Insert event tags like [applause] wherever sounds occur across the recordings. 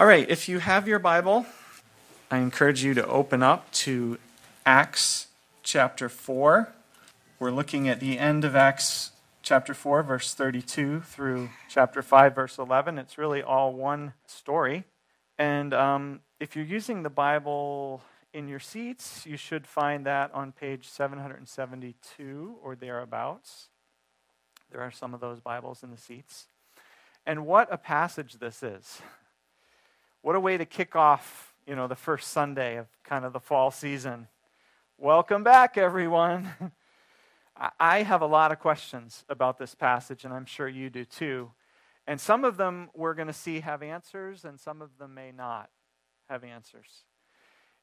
All right, if you have your Bible, I encourage you to open up to Acts chapter 4. We're looking at the end of Acts chapter 4, verse 32 through chapter 5, verse 11. It's really all one story. And um, if you're using the Bible in your seats, you should find that on page 772 or thereabouts. There are some of those Bibles in the seats. And what a passage this is. What a way to kick off, you know, the first Sunday of kind of the fall season. Welcome back, everyone. [laughs] I have a lot of questions about this passage, and I'm sure you do too. And some of them we're going to see have answers, and some of them may not have answers.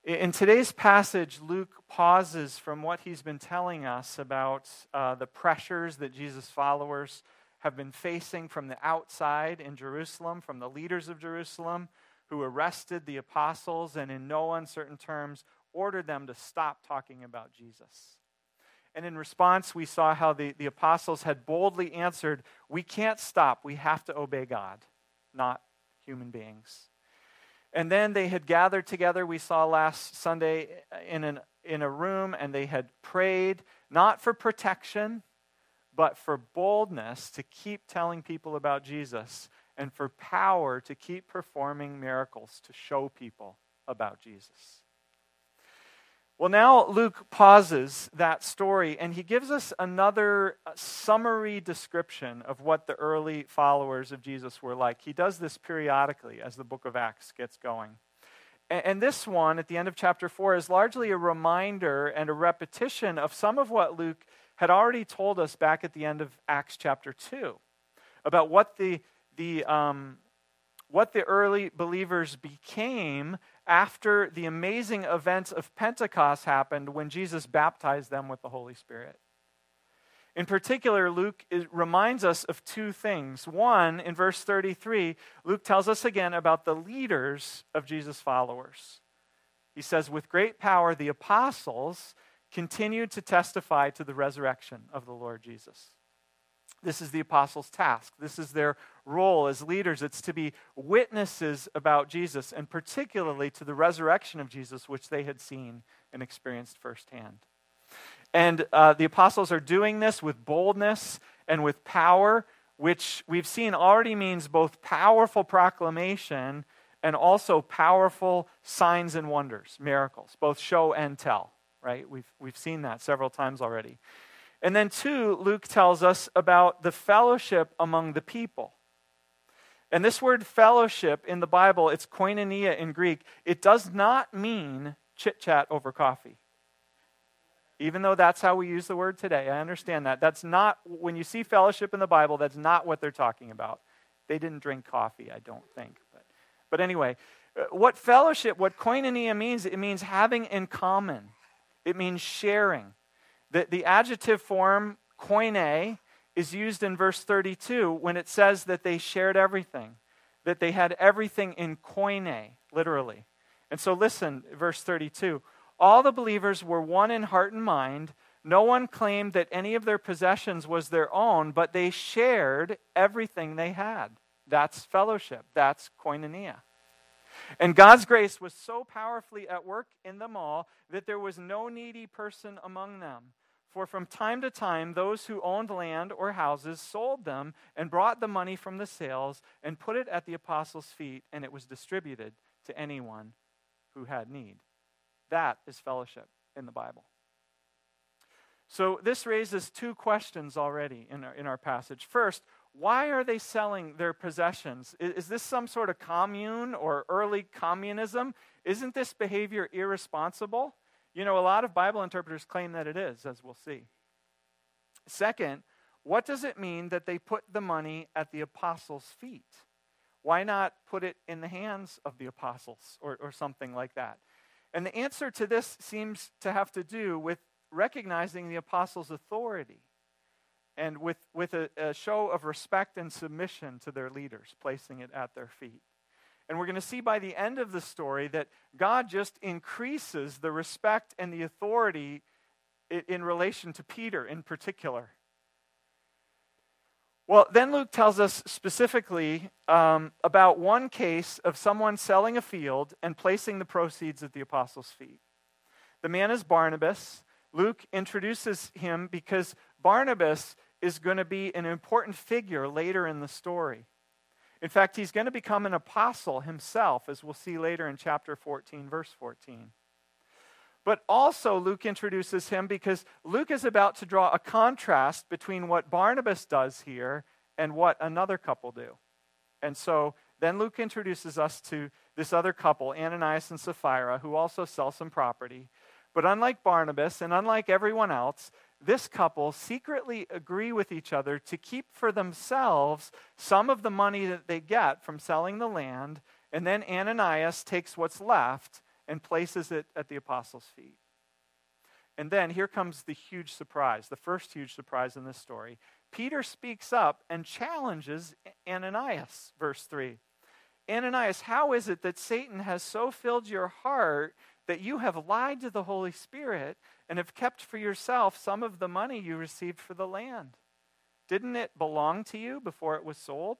In today's passage, Luke pauses from what he's been telling us about uh, the pressures that Jesus' followers have been facing from the outside in Jerusalem, from the leaders of Jerusalem, who arrested the apostles and, in no uncertain terms, ordered them to stop talking about Jesus. And in response, we saw how the, the apostles had boldly answered, We can't stop. We have to obey God, not human beings. And then they had gathered together, we saw last Sunday, in, an, in a room, and they had prayed, not for protection, but for boldness to keep telling people about Jesus and for power to keep performing miracles to show people about Jesus. Well, now Luke pauses that story and he gives us another uh, summary description of what the early followers of Jesus were like. He does this periodically as the book of Acts gets going. And this one, at the end of chapter 4, is largely a reminder and a repetition of some of what Luke had already told us back at the end of Acts chapter 2 about what the the, um, what the early believers became after the amazing events of Pentecost happened when Jesus baptized them with the Holy Spirit. In particular, Luke reminds us of two things. One, in verse 33, Luke tells us again about the leaders of Jesus' followers. He says, With great power, the apostles continued to testify to the resurrection of the Lord Jesus. This is the apostles' task. This is their role as leaders. It's to be witnesses about Jesus, and particularly to the resurrection of Jesus, which they had seen and experienced firsthand. And uh, the apostles are doing this with boldness and with power, which we've seen already means both powerful proclamation and also powerful signs and wonders, miracles, both show and tell, right? We've, we've seen that several times already. And then, two, Luke tells us about the fellowship among the people. And this word fellowship in the Bible, it's koinonia in Greek. It does not mean chit chat over coffee. Even though that's how we use the word today, I understand that. That's not, when you see fellowship in the Bible, that's not what they're talking about. They didn't drink coffee, I don't think. But, but anyway, uh, what fellowship, what koinonia means, it means having in common, it means sharing. The, the adjective form, koine, is used in verse 32 when it says that they shared everything, that they had everything in koine, literally. And so listen, verse 32. All the believers were one in heart and mind. No one claimed that any of their possessions was their own, but they shared everything they had. That's fellowship. That's koinonia. And God's grace was so powerfully at work in them all that there was no needy person among them. For from time to time, those who owned land or houses sold them and brought the money from the sales and put it at the apostles' feet, and it was distributed to anyone who had need. That is fellowship in the Bible. So, this raises two questions already in our, in our passage. First, why are they selling their possessions? Is, is this some sort of commune or early communism? Isn't this behavior irresponsible? You know, a lot of Bible interpreters claim that it is, as we'll see. Second, what does it mean that they put the money at the apostles' feet? Why not put it in the hands of the apostles or, or something like that? And the answer to this seems to have to do with recognizing the apostles' authority and with, with a, a show of respect and submission to their leaders, placing it at their feet. And we're going to see by the end of the story that God just increases the respect and the authority in relation to Peter in particular. Well, then Luke tells us specifically um, about one case of someone selling a field and placing the proceeds at the apostles' feet. The man is Barnabas. Luke introduces him because Barnabas is going to be an important figure later in the story. In fact, he's going to become an apostle himself, as we'll see later in chapter 14, verse 14. But also, Luke introduces him because Luke is about to draw a contrast between what Barnabas does here and what another couple do. And so then Luke introduces us to this other couple, Ananias and Sapphira, who also sell some property. But unlike Barnabas and unlike everyone else, this couple secretly agree with each other to keep for themselves some of the money that they get from selling the land, and then Ananias takes what's left and places it at the apostles' feet. And then here comes the huge surprise, the first huge surprise in this story. Peter speaks up and challenges Ananias, verse 3. Ananias, how is it that Satan has so filled your heart that you have lied to the Holy Spirit and have kept for yourself some of the money you received for the land? Didn't it belong to you before it was sold?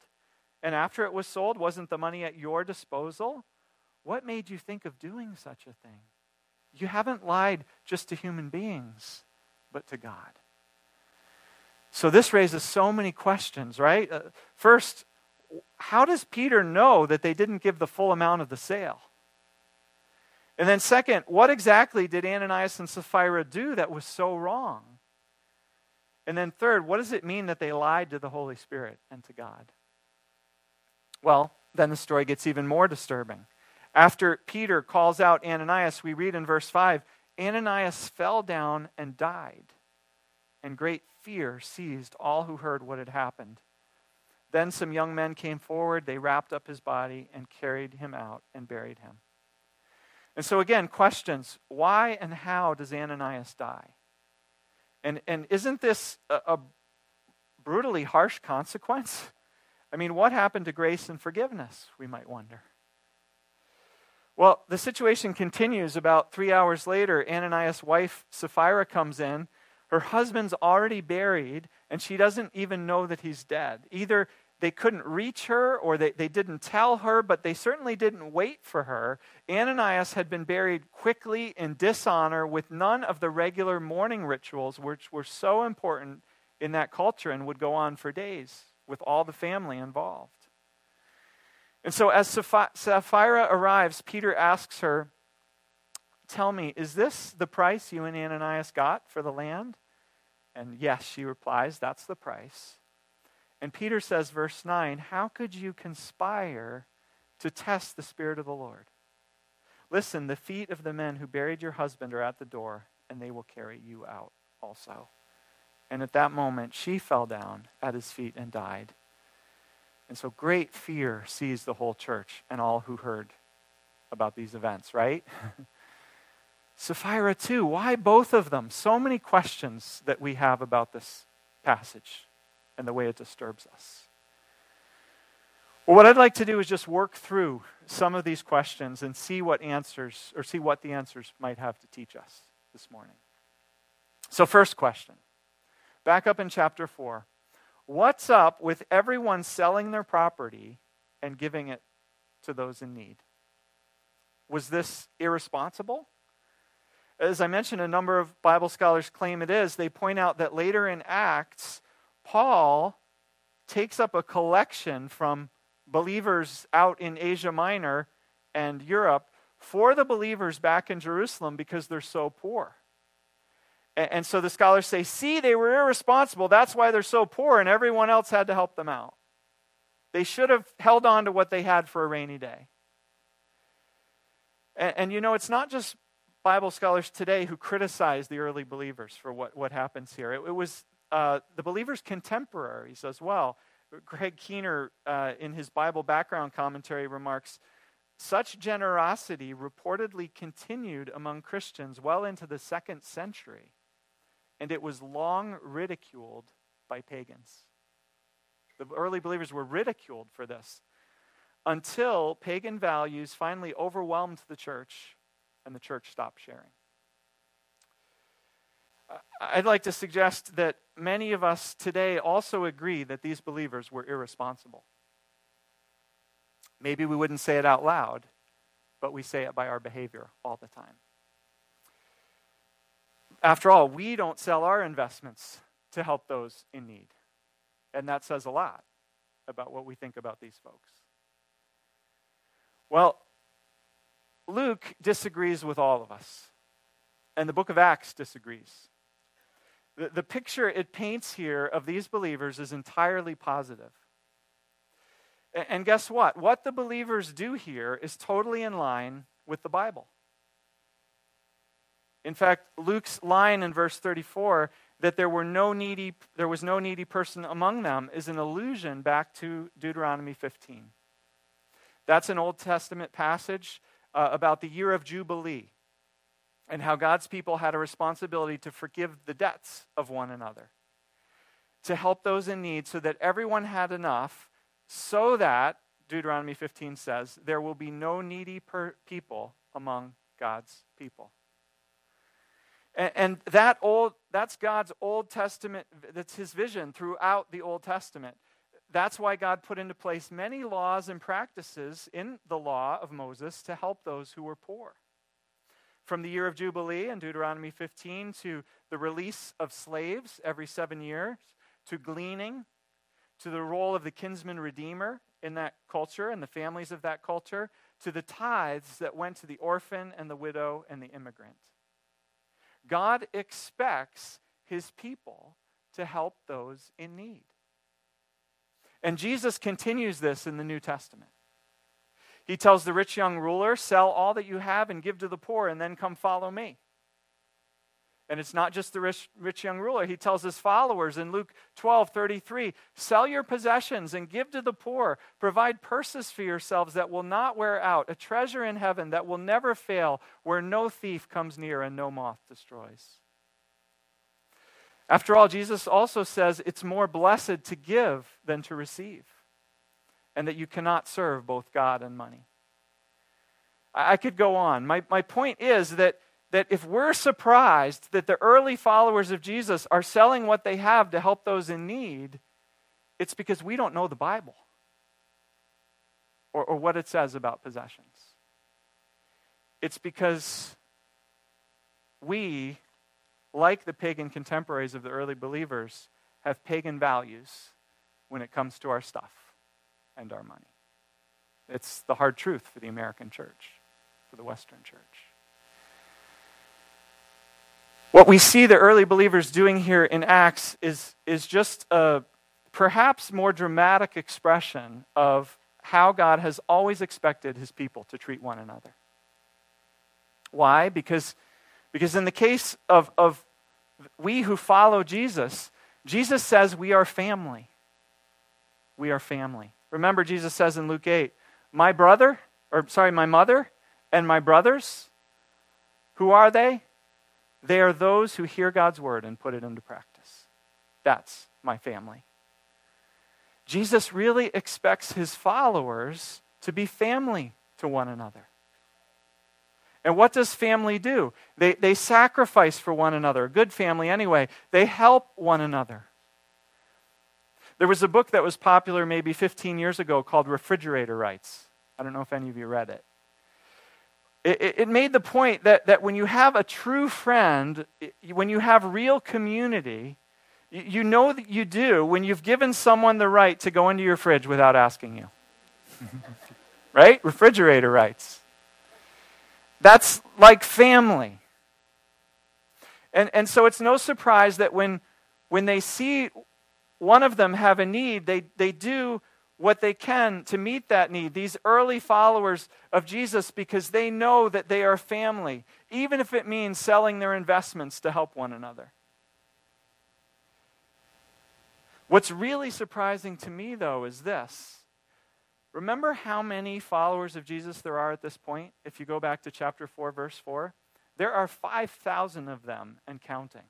And after it was sold, wasn't the money at your disposal? What made you think of doing such a thing? You haven't lied just to human beings, but to God. So this raises so many questions, right? Uh, first, how does Peter know that they didn't give the full amount of the sale? And then, second, what exactly did Ananias and Sapphira do that was so wrong? And then, third, what does it mean that they lied to the Holy Spirit and to God? Well, then the story gets even more disturbing. After Peter calls out Ananias, we read in verse 5 Ananias fell down and died, and great fear seized all who heard what had happened. Then some young men came forward, they wrapped up his body and carried him out and buried him. And so, again, questions why and how does Ananias die? And, and isn't this a, a brutally harsh consequence? I mean, what happened to grace and forgiveness, we might wonder. Well, the situation continues about three hours later. Ananias' wife, Sapphira, comes in. Her husband's already buried, and she doesn't even know that he's dead. Either they couldn't reach her or they, they didn't tell her, but they certainly didn't wait for her. Ananias had been buried quickly in dishonor with none of the regular mourning rituals, which were so important in that culture and would go on for days with all the family involved. And so, as Sapphira arrives, Peter asks her, Tell me, is this the price you and Ananias got for the land? And yes, she replies, That's the price. And Peter says, verse 9, How could you conspire to test the Spirit of the Lord? Listen, the feet of the men who buried your husband are at the door, and they will carry you out also. And at that moment, she fell down at his feet and died. And so great fear seized the whole church and all who heard about these events, right? [laughs] Sapphira, too. Why both of them? So many questions that we have about this passage and the way it disturbs us. Well, what I'd like to do is just work through some of these questions and see what answers, or see what the answers might have to teach us this morning. So, first question. Back up in chapter 4. What's up with everyone selling their property and giving it to those in need? Was this irresponsible? As I mentioned, a number of Bible scholars claim it is. They point out that later in Acts, Paul takes up a collection from believers out in Asia Minor and Europe for the believers back in Jerusalem because they're so poor. And, so the scholars say, see, they were irresponsible. That's why they're so poor, and everyone else had to help them out. They should have held on to what they had for a rainy day. And, and, you know, it's not just Bible scholars today who criticize the early believers for what, what happens here. It, it was uh, the believers' contemporaries as well. Craig Keener, uh, in his Bible background commentary, remarks such generosity reportedly continued among Christians well into the second century and it was long ridiculed by pagans. The early believers were ridiculed for this until pagan values finally overwhelmed the church and the church stopped sharing. I'd like to suggest that many of us today also agree that these believers were irresponsible. Maybe we wouldn't say it out loud, but we say it by our behavior all the time. After all, we don't sell our investments to help those in need. And that says a lot about what we think about these folks. Well, Luke disagrees with all of us, and the book of Acts disagrees. The, the picture it paints here of these believers is entirely positive. And guess what? What the believers do here is totally in line with the Bible. In fact, Luke's line in verse 34 that there were no needy there was no needy person among them is an allusion back to Deuteronomy 15. That's an Old Testament passage uh, about the year of Jubilee and how God's people had a responsibility to forgive the debts of one another, to help those in need so that everyone had enough, so that, Deuteronomy 15 says, there will be no needy people among God's people. And, and that old, that's God's Old Testament, that's his vision throughout the Old Testament. That's why God put into place many laws and practices in the law of Moses to help those who were poor. From the year of Jubilee in Deuteronomy 15 to the release of slaves every seven years, to gleaning, to the role of the kinsman redeemer in that culture and the families of that culture, to the tithes that went to the orphan and the widow and the immigrant. God expects his people to help those in need. And Jesus continues this in the New Testament. He tells the rich young ruler, Sell all that you have and give to the poor, and then come follow me. And it's not just the rich, rich young ruler. He tells his followers in Luke 12 33, Sell your possessions and give to the poor. Provide purses for yourselves that will not wear out, a treasure in heaven that will never fail, where no thief comes near and no moth destroys. After all, Jesus also says it's more blessed to give than to receive and that you cannot serve both God and money. I could go on. My, my point is that, that if we're surprised that the early followers of Jesus are selling what they have to help those in need, it's because we don't know the Bible or, or what it says about possessions. It's because we, like the pagan contemporaries of the early believers, have pagan values when it comes to our stuff and our money. It's the hard truth for the American church, for the Western church. What we see the early believers doing here in Acts is, is just a perhaps more dramatic expression of how God has always expected his people to treat one another. Why? Because, because in the case of, of we who follow Jesus, Jesus says we are family. We are family. Remember, Jesus says in Luke 8, My brother, or sorry, my mother and my brothers, who are they? They are those who hear God's word and put it into practice. That's my family. Jesus really expects his followers to be family to one another. And what does family do? They, they sacrifice for one another. A good family, anyway. They help one another. There was a book that was popular maybe 15 years ago called Refrigerator Rights. I don't know if any of you read it. It, made the point that, that when you have a true friend, when you have real community, you know that you do when you've given someone the right to go into your fridge without asking you. [laughs] right? Refrigerator rights. That's like family. And, and so it's no surprise that when, when they see one of them have a need, they, they do what they can to meet that need. These early followers of Jesus, because they know that they are family, even if it means selling their investments to help one another. What's really surprising to me, though, is this. Remember how many followers of Jesus there are at this point? If you go back to chapter 4, verse 4, there are 5,000 of them and counting.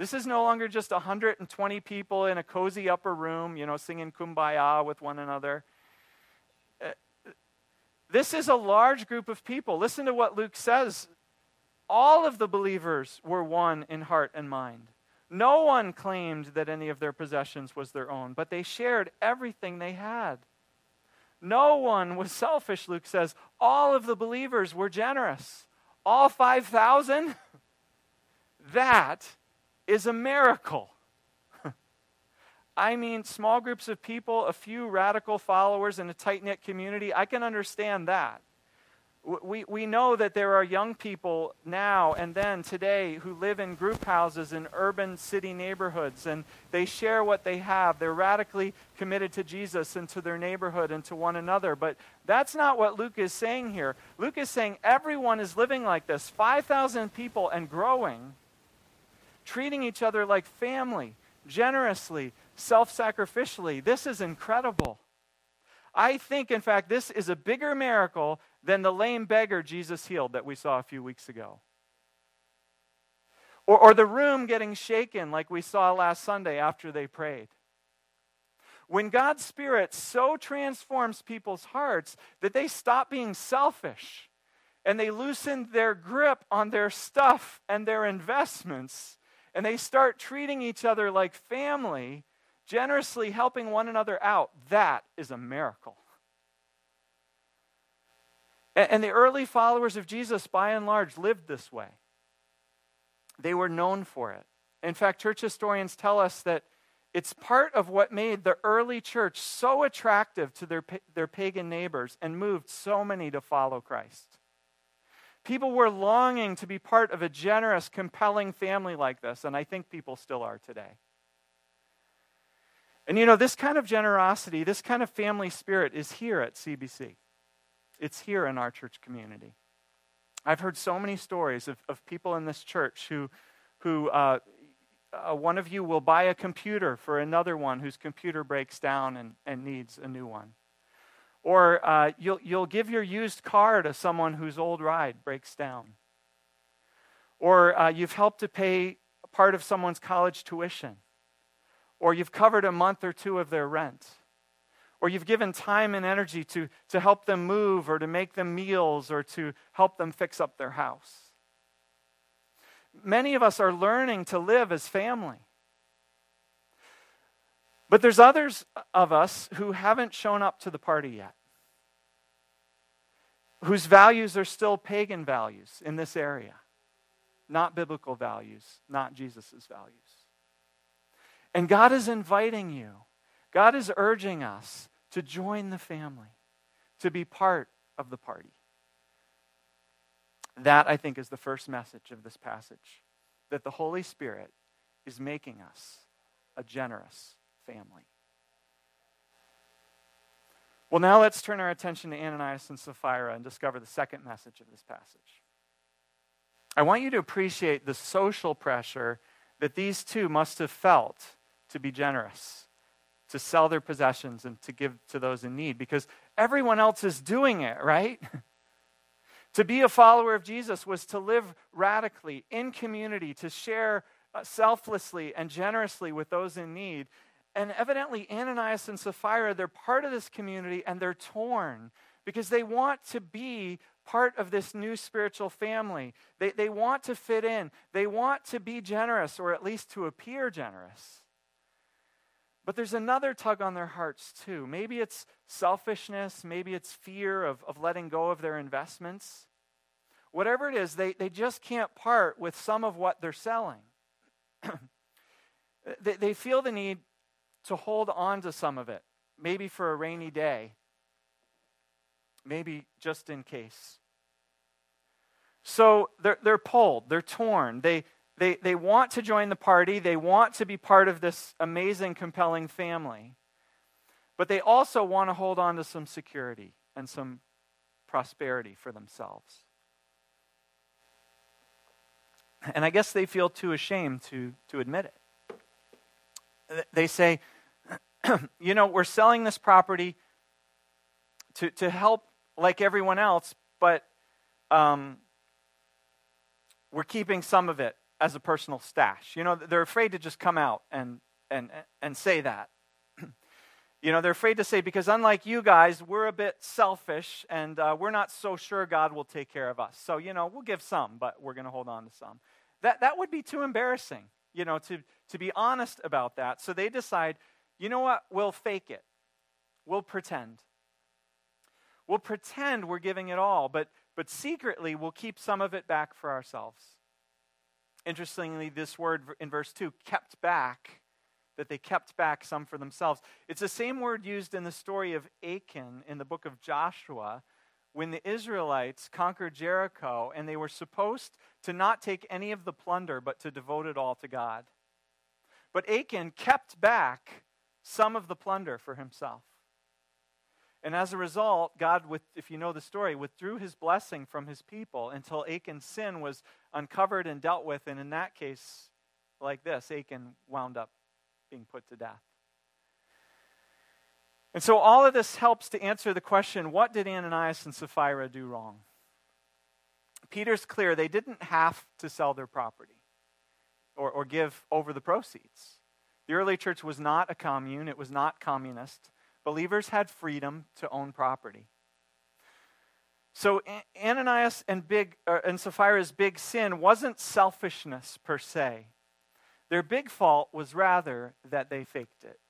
This is no longer just 120 people in a cozy upper room, you know, singing kumbaya with one another. Uh, this is a large group of people. Listen to what Luke says all of the believers were one in heart and mind. No one claimed that any of their possessions was their own, but they shared everything they had. No one was selfish, Luke says. All of the believers were generous. All 5,000? [laughs] That is a miracle. [laughs] I mean, small groups of people, a few radical followers in a tight knit community, I can understand that. We, we know that there are young people now and then today who live in group houses in urban city neighborhoods and they share what they have. They're radically committed to Jesus and to their neighborhood and to one another. But that's not what Luke is saying here. Luke is saying everyone is living like this 5,000 people and growing, treating each other like family, generously, self sacrificially. This is incredible. I think, in fact, this is a bigger miracle than the lame beggar Jesus healed that we saw a few weeks ago. Or, or the room getting shaken like we saw last Sunday after they prayed. When God's Spirit so transforms people's hearts that they stop being selfish and they loosen their grip on their stuff and their investments and they start treating each other like family, generously helping one another out, that is a miracle. And the early followers of Jesus, by and large, lived this way. They were known for it. In fact, church historians tell us that it's part of what made the early church so attractive to their, their pagan neighbors and moved so many to follow Christ. People were longing to be part of a generous, compelling family like this, and I think people still are today. And you know, this kind of generosity, this kind of family spirit is here at CBC. It's here in our church community. I've heard so many stories of, of people in this church who, who uh, uh, one of you will buy a computer for another one whose computer breaks down and, and needs a new one. Or uh, you'll, you'll give your used car to someone whose old ride breaks down. Or uh, you've helped to pay part of someone's college tuition. Or you've covered a month or two of their rent or you've given time and energy to, to help them move or to make them meals or to help them fix up their house. Many of us are learning to live as family. But there's others of us who haven't shown up to the party yet, whose values are still pagan values in this area, not biblical values, not Jesus' values. And God is inviting you, God is urging us to join the family, to be part of the party. That, I think, is the first message of this passage that the Holy Spirit is making us a generous family. Well, now let's turn our attention to Ananias and Sapphira and discover the second message of this passage. I want you to appreciate the social pressure that these two must have felt to be generous to sell their possessions and to give to those in need because everyone else is doing it, right? [laughs] to be a follower of Jesus was to live radically in community, to share selflessly and generously with those in need. And evidently, Ananias and Sapphira, they're part of this community and they're torn because they want to be part of this new spiritual family. They, they want to fit in, they want to be generous or at least to appear generous. But there's another tug on their hearts too. Maybe it's selfishness, maybe it's fear of, of letting go of their investments. Whatever it is, they, they just can't part with some of what they're selling. [clears throat] they, they feel the need to hold on to some of it, maybe for a rainy day, maybe just in case. So they're, they're pulled, they're torn, they, they, they want to join the party, they want to be part of this amazing, compelling family, but they also want to hold on to some security and some prosperity for themselves. And I guess they feel too ashamed to, to admit it. They say, [clears throat] you know, we're selling this property to, to help like everyone else, but um, we're keeping some of it as a personal stash. You know, they're afraid to just come out and, and, and say that. [clears throat] You know, they're afraid to say, because unlike you guys, we're a bit selfish and uh, we're not so sure God will take care of us. So, you know, we'll give some, but we're going to hold on to some. That, that would be too embarrassing, you know, to, to be honest about that. So they decide, you know what, we'll fake it. We'll pretend. We'll pretend we're giving it all, but, but secretly we'll keep some of it back for ourselves. Interestingly, this word in verse 2, kept back, that they kept back some for themselves. It's the same word used in the story of Achan in the book of Joshua when the Israelites conquered Jericho and they were supposed to not take any of the plunder but to devote it all to God. But Achan kept back some of the plunder for himself. And as a result, God, with, if you know the story, withdrew his blessing from his people until Achan's sin was uncovered and dealt with. And in that case, like this, Achan wound up being put to death. And so all of this helps to answer the question what did Ananias and Sapphira do wrong? Peter's clear they didn't have to sell their property or, or give over the proceeds. The early church was not a commune, it was not communist. Believers had freedom to own property. So Ananias and, big, uh, and Sapphira's big sin wasn't selfishness per se. Their big fault was rather that they faked it.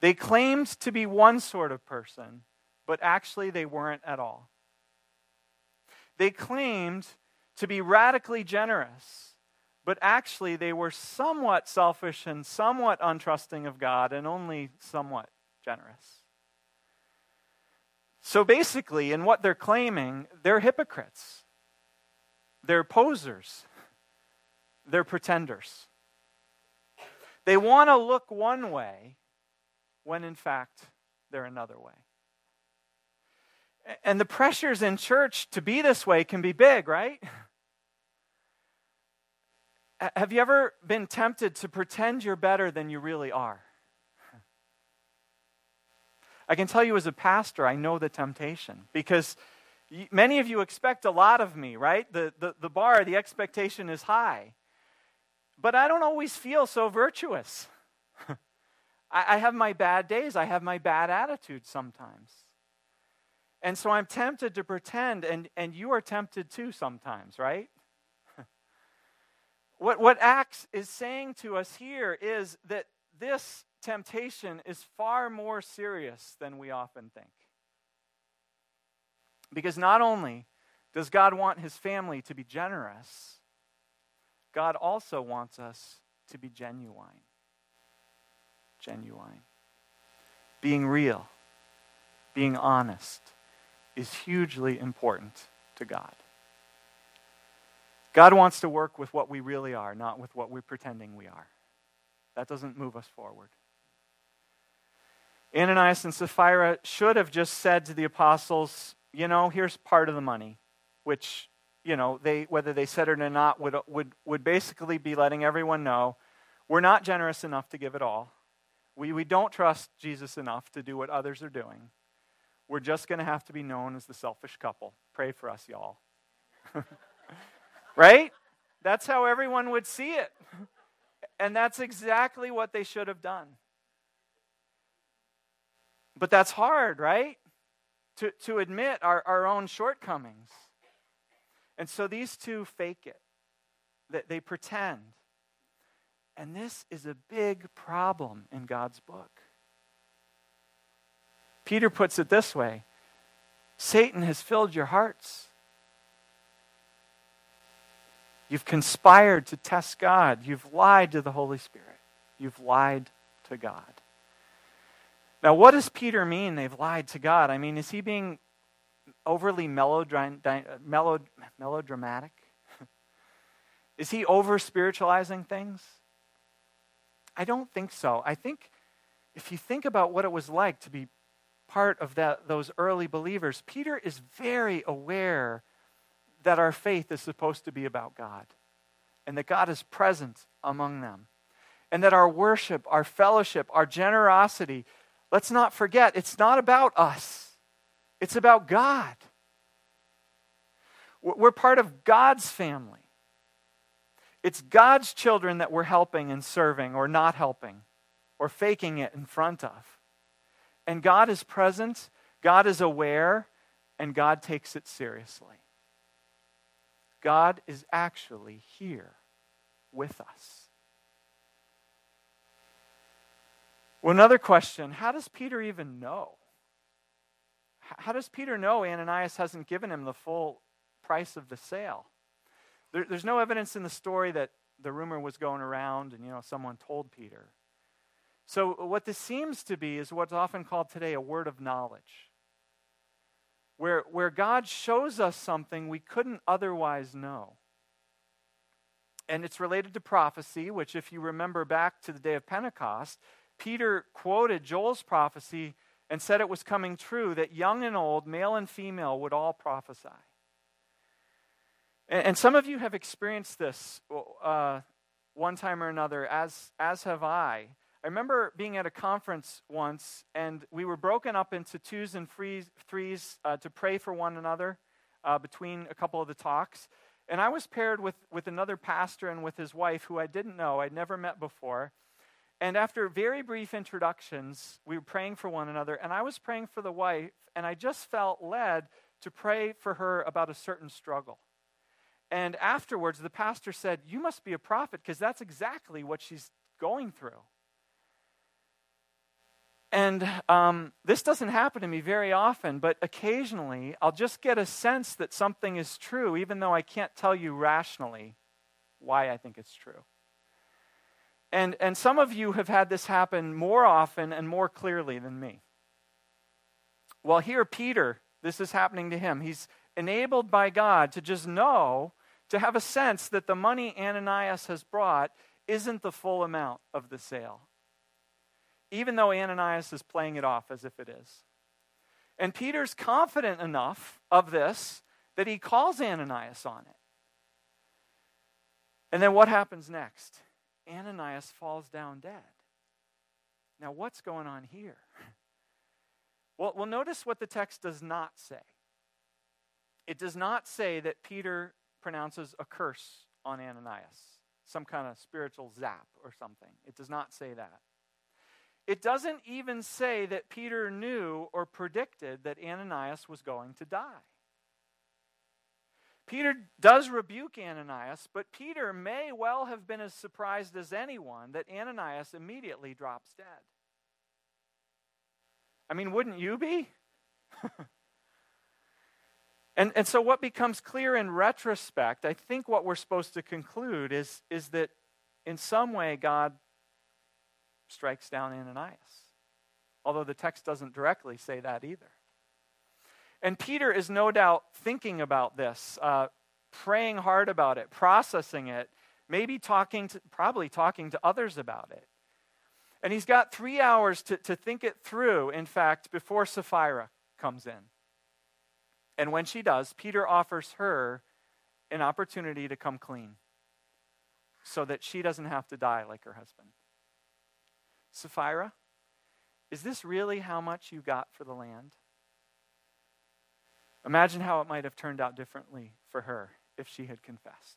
They claimed to be one sort of person, but actually they weren't at all. They claimed to be radically generous, but actually they were somewhat selfish and somewhat untrusting of God and only somewhat generous. So basically, in what they're claiming, they're hypocrites, they're posers, they're pretenders. They want to look one way when in fact they're another way. And the pressures in church to be this way can be big, right? Have you ever been tempted to pretend you're better than you really are? I can tell you as a pastor, I know the temptation because many of you expect a lot of me, right? The, the, the bar, the expectation is high. But I don't always feel so virtuous. [laughs] I, I have my bad days, I have my bad attitudes sometimes. And so I'm tempted to pretend, and, and you are tempted too sometimes, right? [laughs] What, what Acts is saying to us here is that this temptation is far more serious than we often think. Because not only does God want his family to be generous, God also wants us to be genuine. Genuine. Being real, being honest is hugely important to God. God wants to work with what we really are, not with what we're pretending we are. That doesn't move us forward. Ananias and Sapphira should have just said to the apostles, you know, here's part of the money, which, you know, they, whether they said it or not, would, would, would basically be letting everyone know we're not generous enough to give it all. We, we don't trust Jesus enough to do what others are doing. We're just going to have to be known as the selfish couple. Pray for us, y'all. [laughs] Right? That's how everyone would see it. And that's exactly what they should have done. But that's hard, right? To, to admit our, our own shortcomings. And so these two fake it, they pretend. And this is a big problem in God's book. Peter puts it this way Satan has filled your hearts You've conspired to test God. You've lied to the Holy Spirit. You've lied to God. Now, what does Peter mean they've lied to God? I mean, is he being overly melodramatic? [laughs] is he over spiritualizing things? I don't think so. I think if you think about what it was like to be part of that, those early believers, Peter is very aware that our faith is supposed to be about God and that God is present among them. And that our worship, our fellowship, our generosity, let's not forget, it's not about us, it's about God. We're part of God's family. It's God's children that we're helping and serving or not helping. or faking it in front of. And God is present, God is aware, and God takes it seriously. God is actually here with us. Well, another question how does Peter even know? How does Peter know Ananias hasn't given him the full price of the sale? There, there's no evidence in the story that the rumor was going around and, you know, someone told Peter. So, what this seems to be is what's often called today a word of knowledge, where, where God shows us something we couldn't otherwise know. And it's related to prophecy, which, if you remember back to the day of Pentecost, Peter quoted Joel's prophecy and said it was coming true that young and old, male and female, would all prophesy. And, and some of you have experienced this uh, one time or another, as, as have I. I remember being at a conference once, and we were broken up into twos and threes, threes uh, to pray for one another uh, between a couple of the talks. And I was paired with, with another pastor and with his wife, who I didn't know, I'd never met before. And after very brief introductions, we were praying for one another, and I was praying for the wife, and I just felt led to pray for her about a certain struggle. And afterwards, the pastor said, You must be a prophet because that's exactly what she's going through. And um, this doesn't happen to me very often, but occasionally I'll just get a sense that something is true, even though I can't tell you rationally why I think it's true. And, and some of you have had this happen more often and more clearly than me. Well, here, Peter, this is happening to him. He's enabled by God to just know, to have a sense that the money Ananias has brought isn't the full amount of the sale, even though Ananias is playing it off as if it is. And Peter's confident enough of this that he calls Ananias on it. And then what happens next? Ananias falls down dead. Now, what's going on here? [laughs] Well, well, notice what the text does not say. It does not say that Peter pronounces a curse on Ananias, some kind of spiritual zap or something. It does not say that. It doesn't even say that Peter knew or predicted that Ananias was going to die. Peter does rebuke Ananias, but Peter may well have been as surprised as anyone that Ananias immediately drops dead. I mean, wouldn't you be? [laughs] and, and so, what becomes clear in retrospect, I think what we're supposed to conclude is, is that in some way God strikes down Ananias. Although the text doesn't directly say that either. And Peter is no doubt thinking about this, uh, praying hard about it, processing it, maybe talking to, probably talking to others about it. And he's got three hours to, to think it through, in fact, before Sapphira comes in. And when she does, Peter offers her an opportunity to come clean so that she doesn't have to die like her husband. Sapphira, is this really how much you got for the land? Imagine how it might have turned out differently for her if she had confessed.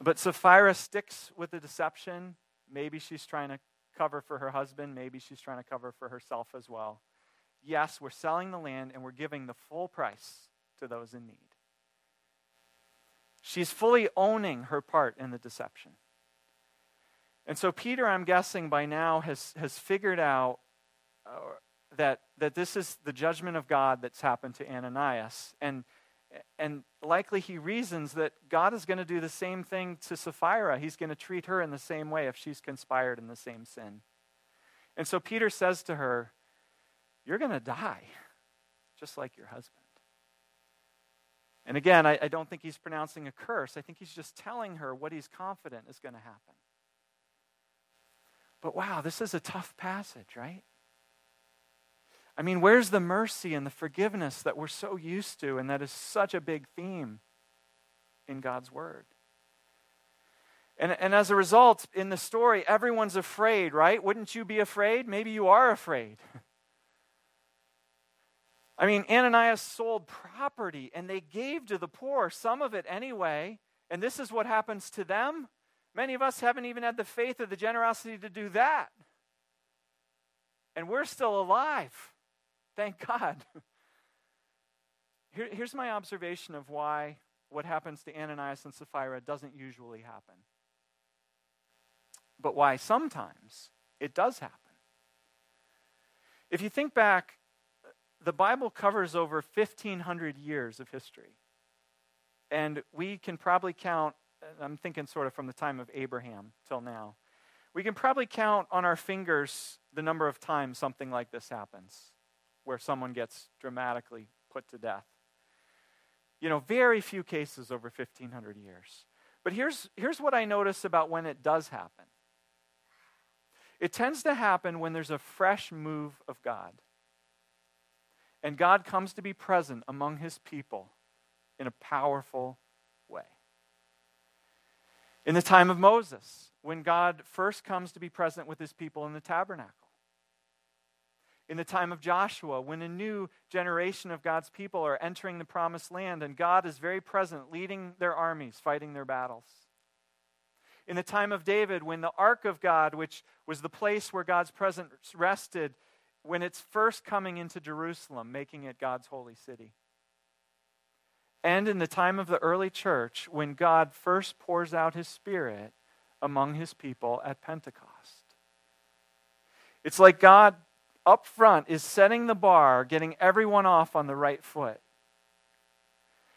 But Sapphira sticks with the deception. Maybe she's trying to cover for her husband. Maybe she's trying to cover for herself as well. Yes, we're selling the land and we're giving the full price to those in need. She's fully owning her part in the deception. And so Peter, I'm guessing by now, has, has figured out, uh, that, that this is the judgment of God that's happened to Ananias. And, and likely he reasons that God is going to do the same thing to Sapphira. He's going to treat her in the same way if she's conspired in the same sin. And so Peter says to her, You're going to die, just like your husband. And again, I, I, don't think he's pronouncing a curse. I think he's just telling her what he's confident is going to happen. But wow, this is a tough passage, right? I mean, where's the mercy and the forgiveness that we're so used to and that is such a big theme in God's Word? And, and as a result, in the story, everyone's afraid, right? Wouldn't you be afraid? Maybe you are afraid. [laughs] I mean, Ananias sold property and they gave to the poor, some of it anyway. And this is what happens to them. Many of us haven't even had the faith or the generosity to do that. And we're still alive. Thank God. [laughs] Here, here's my observation of why what happens to Ananias and Sapphira doesn't usually happen. But why sometimes it does happen. If you think back, the Bible covers over 1,500 years of history. And we can probably count, I'm thinking sort of from the time of Abraham till now, we can probably count on our fingers the number of times something like this happens, where someone gets dramatically put to death. You know, very few cases over 1,500 years. But here's, here's what I notice about when it does happen it tends to happen when there's a fresh move of God. And God comes to be present among his people in a powerful. In the time of Moses, when God first comes to be present with his people in the tabernacle. In the time of Joshua, when a new generation of God's people are entering the promised land and God is very present, leading their armies, fighting their battles. In the time of David, when the ark of God, which was the place where God's presence rested, when it's first coming into Jerusalem, making it God's holy city and in the time of the early church when God first pours out his Spirit among his people at Pentecost. It's like God up front is setting the bar, getting everyone off on the right foot.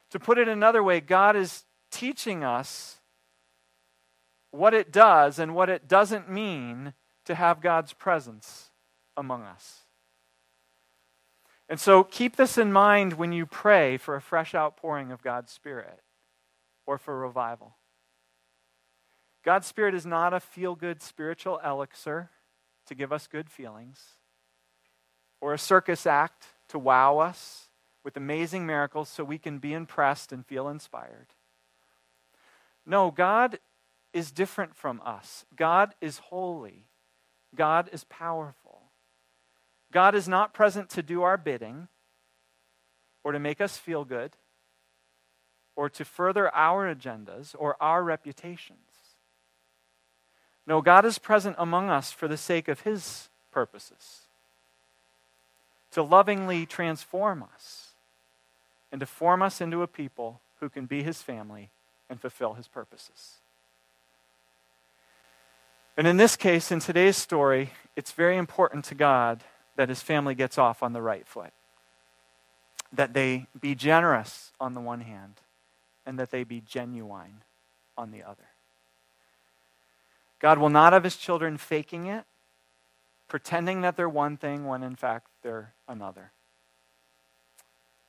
To put it another way, God is teaching us what it does and what it doesn't mean to have God's presence among us. And so keep this in mind when you pray for a fresh outpouring of God's Spirit or for revival. God's Spirit is not a feel good spiritual elixir to give us good feelings or a circus act to wow us with amazing miracles so we can be impressed and feel inspired. No, God is different from us. God is holy. God is powerful. God is not present to do our bidding or to make us feel good or to further our agendas or our reputations. No, God is present among us for the sake of His purposes to lovingly transform us and to form us into a people who can be His family and fulfill His purposes. And in this case, in today's story, it's very important to God that his family gets off on the right foot. That they be generous on the one hand, and that they be genuine on the other. God will not have his children faking it, pretending that they're one thing when in fact they're another.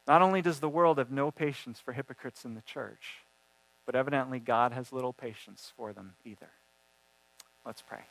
Not only does the world have no patience for hypocrites in the church, but evidently God has little patience for them either. Let's pray.